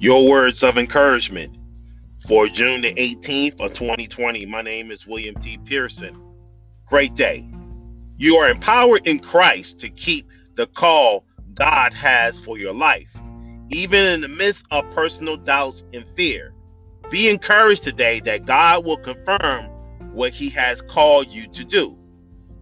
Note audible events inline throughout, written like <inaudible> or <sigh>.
Your words of encouragement for June the 18th of 2020. My name is William T. Pearson. Great day. You are empowered in Christ to keep the call God has for your life, even in the midst of personal doubts and fear. Be encouraged today that God will confirm what He has called you to do.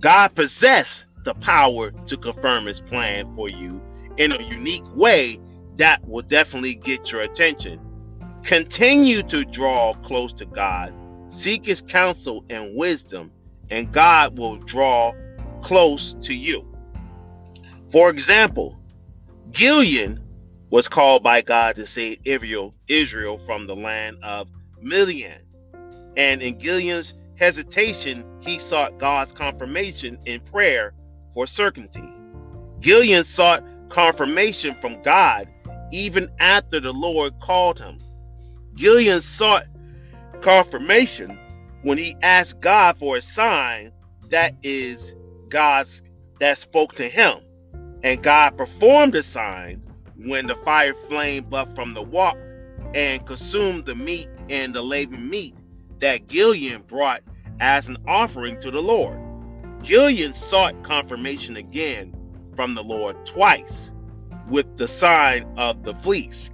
God possesses the power to confirm His plan for you in a unique way that will definitely get your attention. Continue to draw close to God, seek His counsel and wisdom, and God will draw close to you. For example, Gideon was called by God to save Israel, from the land of Midian. And in Gideon's hesitation, he sought God's confirmation in prayer for certainty. Gideon sought confirmation from God even after the Lord called him. Gideon sought confirmation when he asked God for a sign that is God's that spoke to him. And God performed the sign when the fire flamed up from the wok and consumed the meat and the laven meat that Gideon brought as an offering to the Lord. Gideon sought confirmation again from the Lord twice with the sign of the fleece.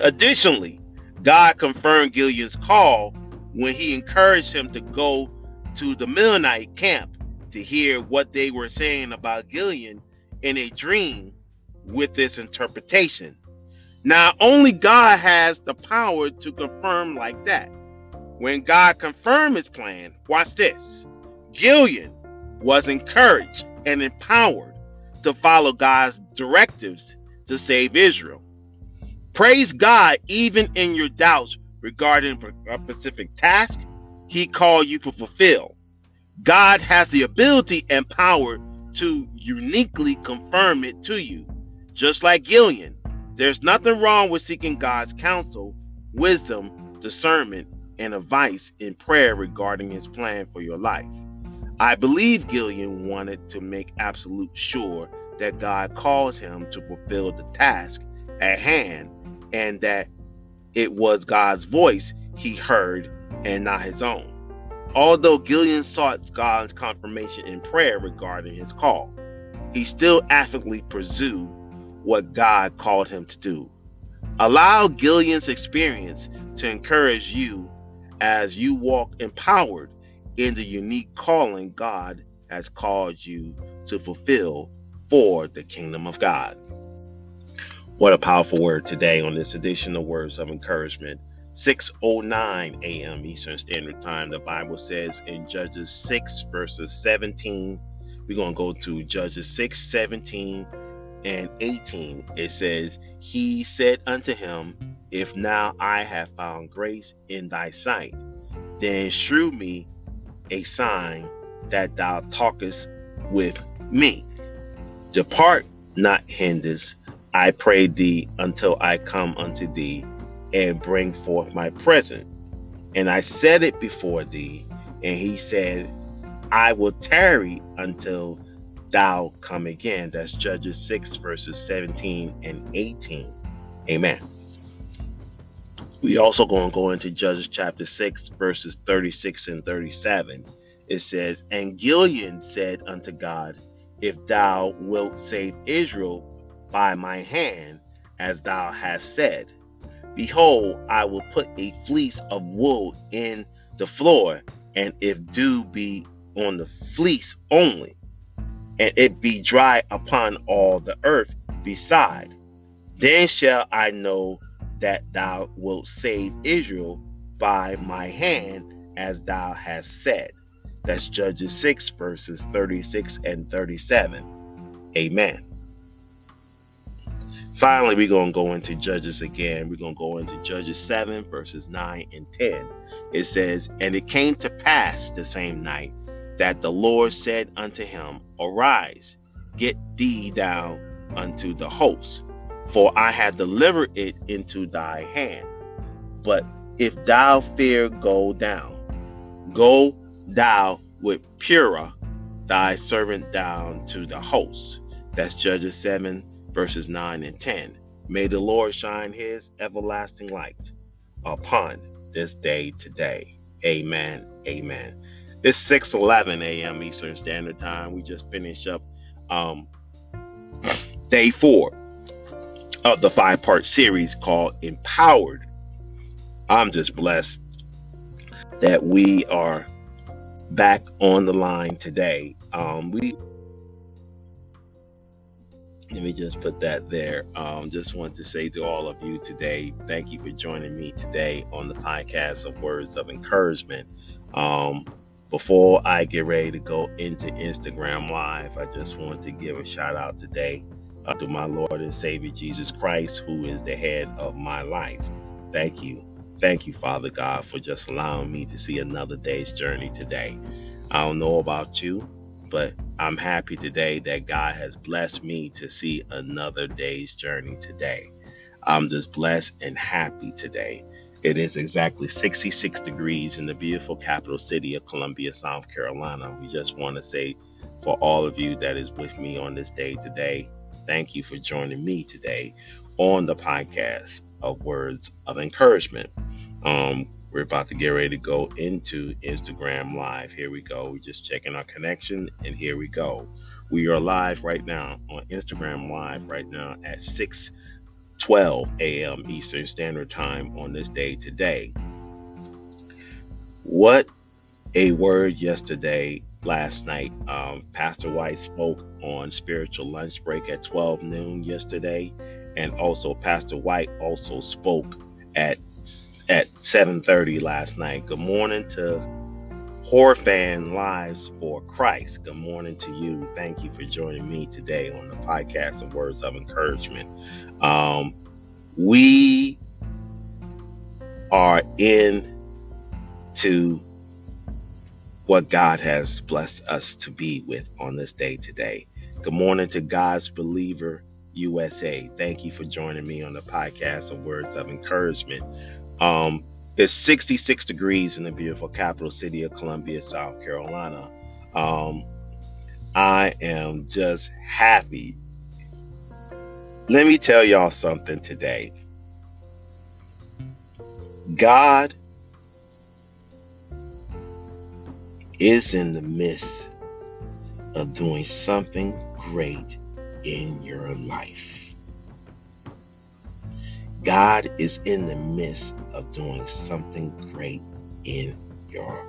Additionally, God confirmed Gideon's call when he encouraged him to go to the Midianite camp to hear what they were saying about Gideon in a dream with this interpretation. Now, only God has the power to confirm like that. When God confirmed his plan, watch this Gideon was encouraged and empowered to follow God's directives to save Israel. Praise God, even in your doubts regarding a specific task He called you to fulfill. God has the ability and power to uniquely confirm it to you. Just like Gillian, there's nothing wrong with seeking God's counsel, wisdom, discernment, and advice in prayer regarding his plan for your life. I believe Gillian wanted to make absolute sure that God called him to fulfill the task at hand and that it was God's voice he heard and not his own. Although Gillian sought God's confirmation in prayer regarding his call, he still actively pursued what God called him to do. Allow Gillian's experience to encourage you as you walk empowered in the unique calling God has called you to fulfill for the kingdom of God. What a powerful word today on this edition of Words of Encouragement. 6:09 a.m. Eastern Standard Time. The Bible says in Judges 6 verses 17. We're going to go to Judges 6 17 and 18. It says, He said unto him, If now I have found grace in thy sight, then shew me a sign that thou talkest with me. Depart not hinders, I pray thee, until I come unto thee and bring forth my present. And I set it before thee. And he said, I will tarry until thou come again. That's Judges 6, verses 17 and 18. Amen. We also going to go into Judges chapter 6, verses 36 and 37. It says, And Gideon said unto God, If thou wilt save Israel by my hand, as thou hast said, Behold, I will put a fleece of wool in the floor, and if dew be on the fleece only, and it be dry upon all the earth beside, then shall I know that thou wilt save Israel by my hand, as thou hast said. That's Judges 6, verses 36 and 37. Amen. Finally, we're going to go into Judges again. We're going to go into Judges 7, verses 9 and 10. It says, And it came to pass the same night that the Lord said unto him, Arise, get thee down unto the host, for I have delivered it into thy hand. But if thou fear go down, go thou with Phurah, thy servant down to the host. That's Judges 7, verses 9 and 10. May the Lord shine his everlasting light upon this day today. Amen. Amen. It's 6:11 a.m. Eastern Standard Time. We just finished up um, <clears throat> day 4 of the five-part series called Empowered. I'm just blessed that we are back on the line today. Um, we let me just put that there. Um, just want to say to all of you today, thank you for joining me today on the podcast of Words of Encouragement. Um, before I get ready to go into Instagram Live, I just want to give a shout out today uh, to my Lord and Savior Jesus Christ, who is the head of my life. Thank you. Thank you, Father God, for just allowing me to see another day's journey today. I don't know about you, but I'm happy today that God has blessed me to see another day's journey today. I'm just blessed and happy today. It is exactly 66 degrees in the beautiful capital city of Columbia, South Carolina. We just want to say for all of you that is with me on this day today, thank you for joining me today on the podcast of Words of Encouragement. Um, we're about to get ready to go into Instagram Live. Here we go. We're just checking our connection, and here we go. We are live right now on Instagram Live right now at 6 12 a.m. Eastern Standard Time on this day today. What a word yesterday, last night. Um, Pastor White spoke on spiritual lunch break at 12 noon yesterday, and also Pastor White also spoke at at 7:30 last night. Good morning to Horror Fan Lives for Christ. Good morning to you. Thank you for joining me today on the podcast of Words of Encouragement. Um, we are in to what God has blessed us to be with on this day today. Good morning to God's believer USA. Thank you for joining me on the podcast of Words of Encouragement. Um, it's 66 degrees in the beautiful capital city of Columbia, South Carolina. Um, I am just happy. Let me tell y'all something today. God is in the midst of doing something great in your life. God is in the midst of doing something great in your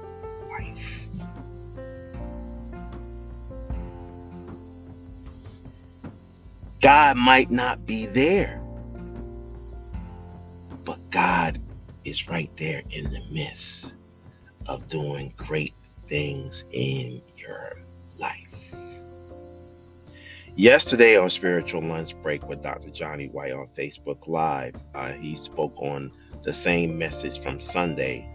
life. God might not be there, but God is right there in the midst of doing great things in your life. Yesterday on Spiritual Lunch Break with Dr. Johnny White on Facebook Live, uh, he spoke on the same message from Sunday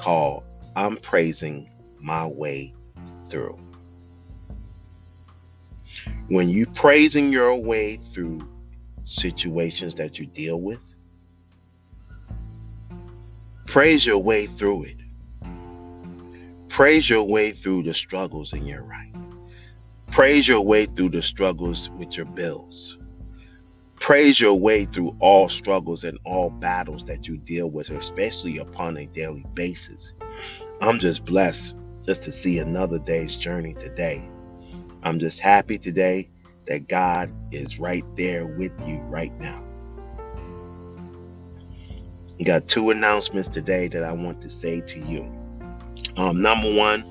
called I'm Praising My Way Through. When you praising your way through situations that you deal with, praise your way through it. Praise your way through the struggles in your life. Praise your way through the struggles with your bills. Praise your way through all struggles and all battles that you deal with, especially upon a daily basis. I'm just blessed just to see another day's journey today. I'm just happy today that God is right there with you right now. You got two announcements today that I want to say to you. Um, number one,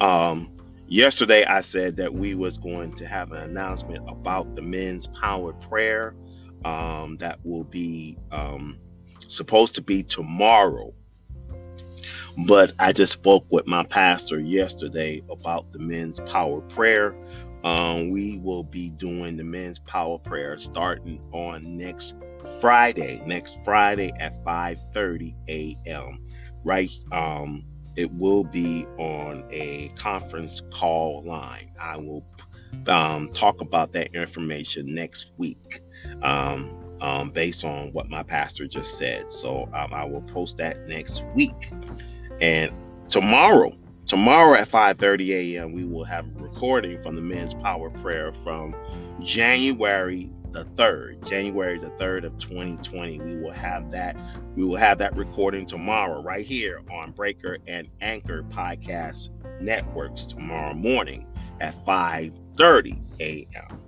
um, Yesterday, I said that we was going to have an announcement about the men's power prayer um, that will be um, supposed to be tomorrow. But I just spoke with my pastor yesterday about the men's power prayer. Um, we will be doing the men's power prayer starting on next Friday, next Friday at 5:30 a.m. Right um, it will be on a conference call line. I will um, talk about that information next week um, um, based on what my pastor just said. So um, I will post that next week. And tomorrow, tomorrow at 5:30 a.m., we will have a recording from the Men's Power Prayer from January the 3rd, January the 3rd of 2020. We will have that we will have that recording tomorrow right here on Breaker and Anchor podcast networks tomorrow morning at 5:30 a.m.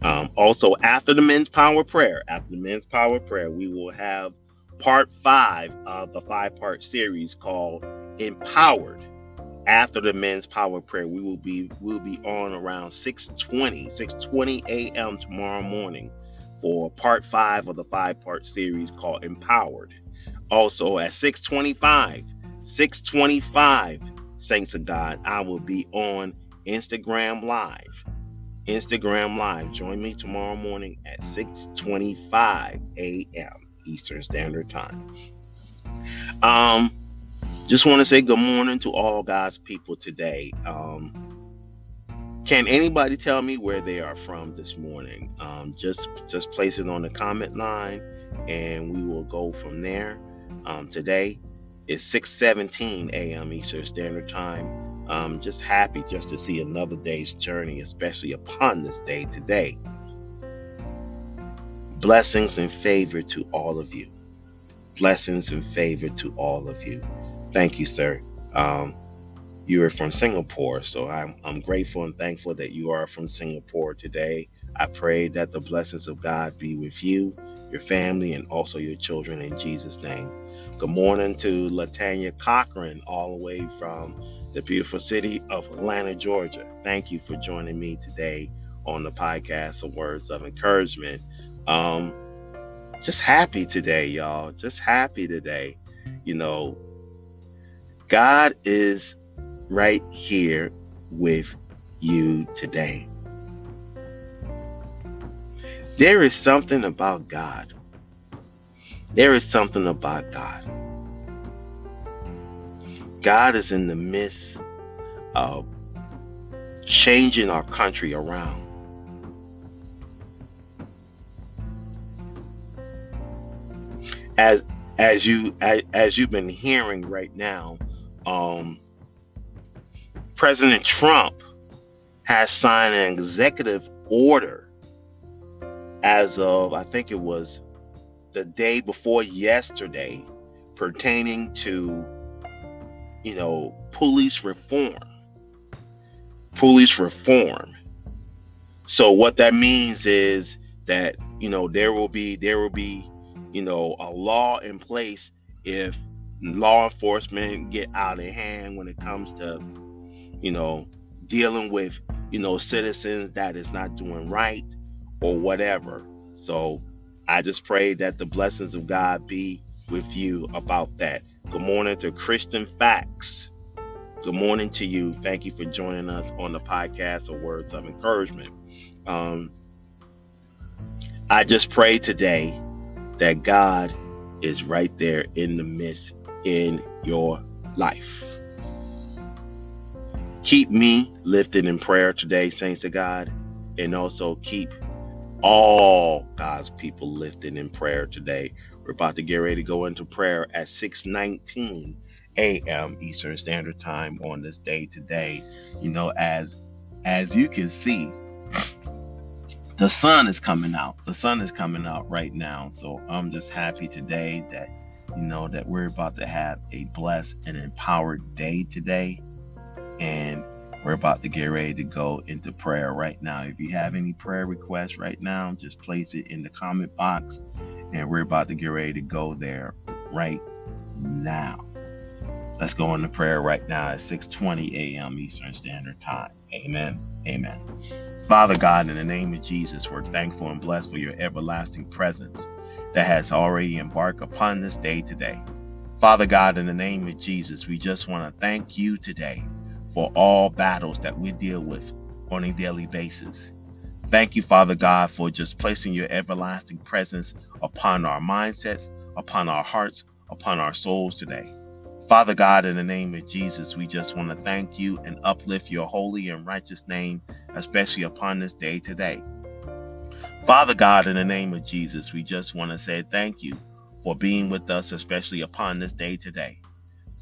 Um, also, after the men's power prayer, after the men's power prayer, we will have part five of the five part series called Empowered. After the men's power prayer, we will be will be on around 6:20 6:20 a.m. tomorrow morning for part five of the five part series called Empowered. Also at 6:25 6:25 Saints of God, I will be on Instagram Live. Instagram Live. Join me tomorrow morning at 6:25 a.m. Eastern Standard Time. Um, just want to say good morning to all God's people today. Um, can anybody tell me where they are from this morning? Um, just just place it on the comment line, and we will go from there. Um, today is 6:17 a.m. Eastern Standard Time. Um, just happy just to see another day's journey, especially upon this day today. Blessings and favor to all of you. Blessings and favor to all of you. Thank you, sir. Um, you are from Singapore, so I'm, I'm grateful and thankful that you are from Singapore today. I pray that the blessings of God be with you, your family, and also your children in Jesus' name. Good morning to Latanya Cochran, all the way from the beautiful city of Atlanta, Georgia. Thank you for joining me today on the podcast of Words of Encouragement. Um, just happy today, y'all. Just happy today. You know, God is right here with you today. There is something about God. There is something about God. God is in the midst of changing our country around. As as you as, as you've been hearing right now, um, President Trump has signed an executive order as of I think it was the day before yesterday pertaining to you know, police reform. Police reform. So what that means is that, you know, there will be there will be, you know, a law in place if law enforcement get out of hand when it comes to, you know, dealing with, you know, citizens that is not doing right or whatever. So I just pray that the blessings of God be with you about that. Good morning to Christian Facts. Good morning to you. Thank you for joining us on the podcast of Words of Encouragement. Um, I just pray today that God is right there in the midst in your life. Keep me lifted in prayer today, saints of God, and also keep all God's people lifted in prayer today. We're about to get ready to go into prayer at 6:19 a.m. Eastern Standard Time on this day today. You know, as as you can see, the sun is coming out. The sun is coming out right now. So I'm just happy today that you know that we're about to have a blessed and empowered day today. And we're about to get ready to go into prayer right now. If you have any prayer requests right now, just place it in the comment box and we're about to get ready to go there right now. Let's go into prayer right now at 6:20 a.m. Eastern Standard Time. Amen. Amen. Father God, in the name of Jesus, we're thankful and blessed for your everlasting presence that has already embarked upon this day today. Father God, in the name of Jesus, we just want to thank you today for all battles that we deal with on a daily basis. Thank you, Father God, for just placing your everlasting presence upon our mindsets, upon our hearts, upon our souls today. Father God, in the name of Jesus, we just want to thank you and uplift your holy and righteous name, especially upon this day today. Father God, in the name of Jesus, we just want to say thank you for being with us, especially upon this day today.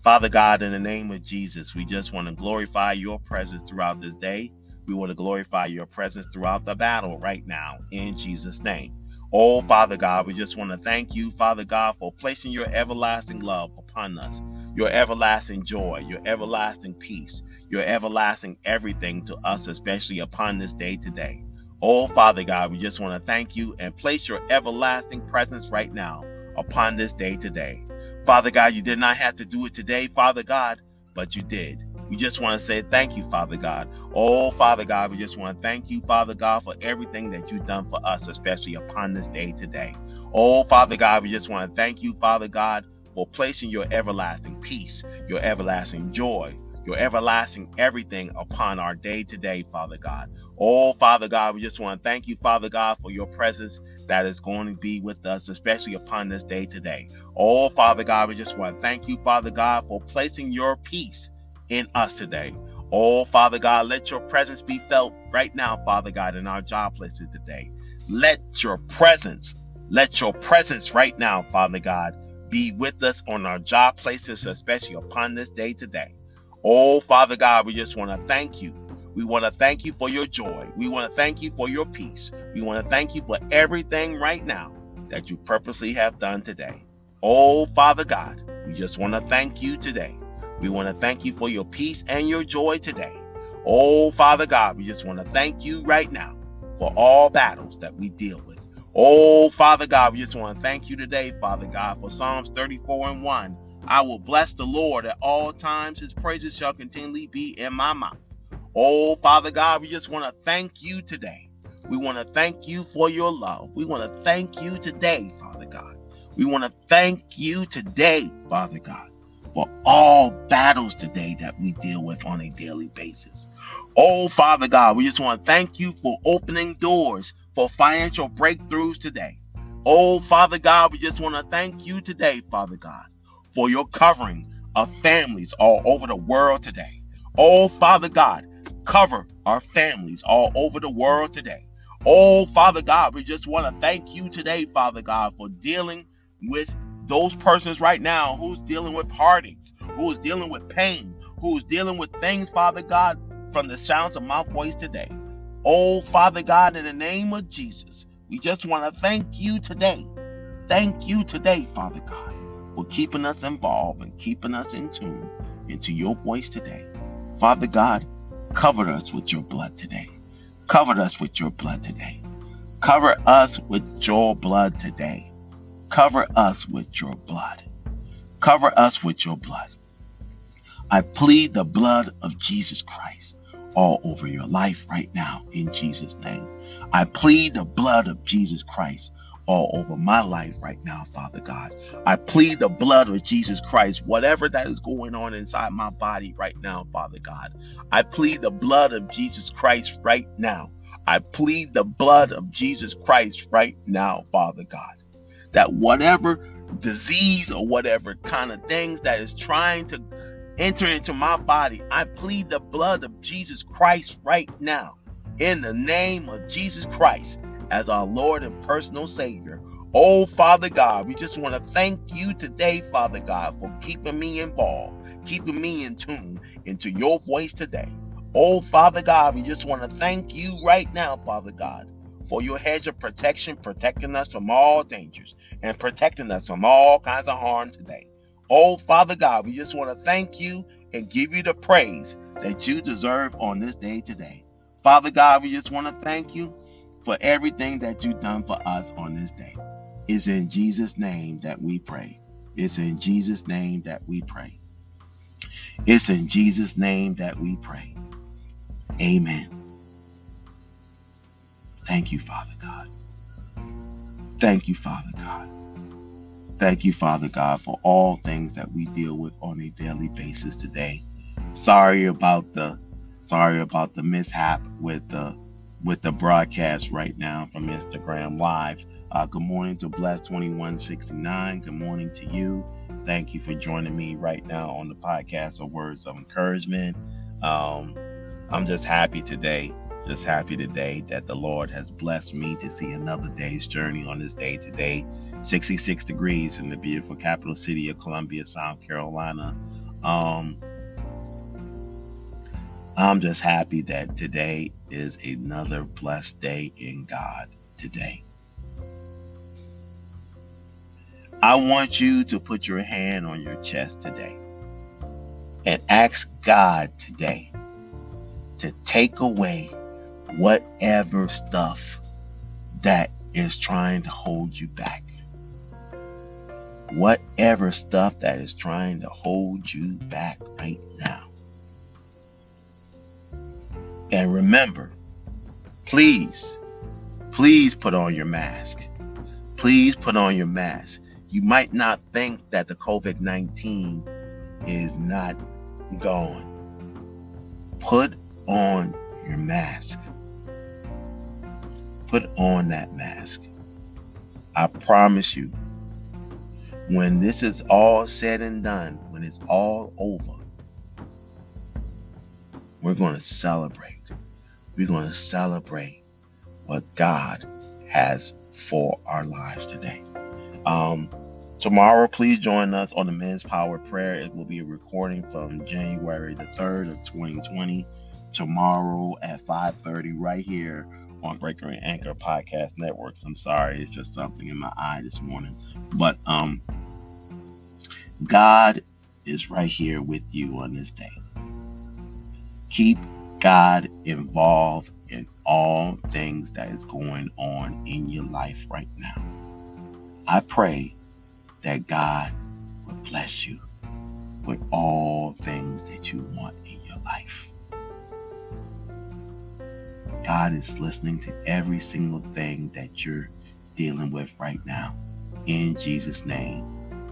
Father God, in the name of Jesus, we just want to glorify your presence throughout this day We want to glorify your presence throughout the battle right now in Jesus' name. Oh, Father God, we just want to thank you, Father God, for placing your everlasting love upon us, your everlasting joy, your everlasting peace, your everlasting everything to us, especially upon this day today. Oh, Father God, we just want to thank you and place your everlasting presence right now upon this day today. Father God, you did not have to do it today, Father God, but you did. We just want to say thank you, Father God. Oh, Father God, we just want to thank you, Father God, for everything that you've done for us, especially upon this day today. Oh, Father God, we just want to thank you, Father God, for placing your everlasting peace, your everlasting joy, your everlasting everything upon our day today, Father God. Oh, Father God, we just want to thank you, Father God, for your presence that is going to be with us, especially upon this day today. Oh, Father God, we just want to thank you, Father God, for placing your peace in us today. Oh, Father God, let your presence be felt right now, Father God, in our job places today. Let your presence, let your presence right now, Father God, be with us on our job places, especially upon this day today. Oh, Father God, we just want to thank you. We want to thank you for your joy. We want to thank you for your peace. We want to thank you for everything right now that you purposely have done today. Oh, Father God, we just want to thank you today. We want to thank you for your peace and your joy today. Oh, Father God, we just want to thank you right now for all battles that we deal with. Oh, Father God, we just want to thank you today, Father God, for Psalms 34 and 1. I will bless the Lord at all times. His praises shall continually be in my mouth. Oh, Father God, we just want to thank you today. We want to thank you for your love. We want to thank you today, Father God. We want to thank you today, Father God for all battles today that we deal with on a daily basis. Oh, Father God, we just want to thank you for opening doors for financial breakthroughs today. Oh, Father God, we just want to thank you today, Father God, for your covering of families all over the world today. Oh, Father God, cover our families all over the world today. Oh, Father God, we just want to thank you today, Father God, for dealing with those persons right now who's dealing with heartaches, who is dealing with pain, who is dealing with things, Father God, from the sounds of my voice today. Oh, Father God, in the name of Jesus, we just want to thank you today. Thank you today, Father God, for keeping us involved and keeping us in tune into your voice today. Father God, cover us with your blood today. Cover us with your blood today. Cover us with your blood today. Cover us with your blood. Cover us with your blood. I plead the blood of Jesus Christ all over your life right now in Jesus' name. I plead the blood of Jesus Christ all over my life right now, Father God. I plead the blood of Jesus Christ, whatever that is going on inside my body right now, Father God. I plead the blood of Jesus Christ right now. I plead the blood of Jesus Christ right now, Father God that whatever disease or whatever kind of things that is trying to enter into my body, I plead the blood of Jesus Christ right now. In the name of Jesus Christ as our Lord and personal Savior. Oh, Father God, we just want to thank you today, Father God, for keeping me involved, keeping me in tune into your voice today. Oh, Father God, we just want to thank you right now, Father God, for your hedge of protection, protecting us from all dangers and protecting us from all kinds of harm today. Oh, Father God, we just want to thank you and give you the praise that you deserve on this day today. Father God, we just want to thank you for everything that you've done for us on this day. It's in Jesus' name that we pray. It's in Jesus' name that we pray. It's in Jesus' name that we pray. Amen. Thank you, Father God. Thank you, Father God. Thank you, Father God, for all things that we deal with on a daily basis today. Sorry about the sorry about the mishap with the with the broadcast right now from Instagram Live. Uh, good morning to Bless 2169. Good morning to you. Thank you for joining me right now on the podcast of Words of Encouragement. Um, I'm just happy today just happy today that the Lord has blessed me to see another day's journey on this day today. 66 degrees in the beautiful capital city of Columbia, South Carolina. Um, I'm just happy that today is another blessed day in God today. I want you to put your hand on your chest today and ask God today to take away whatever stuff that is trying to hold you back. Whatever stuff that is trying to hold you back right now. Remember, please, please put on your mask. Please put on your mask. You might not think that the COVID 19 is not gone. Put on your mask. Put on that mask. I promise you, when this is all said and done, when it's all over, we're going to celebrate. We're going to celebrate what God has for our lives today. Um, tomorrow, please join us on the Men's Power Prayer. It will be a recording from January the 3rd of 2020. Tomorrow at 5:30, right here on Breaker and Anchor Podcast Networks. I'm sorry, it's just something in my eye this morning. But um God is right here with you on this day. Keep God involved in all things that is going on in your life right now. I pray that God will bless you with all things that you want in your life. God is listening to every single thing that you're dealing with right now. In Jesus' name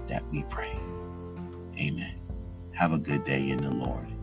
that we pray. Amen. Have a good day in the Lord.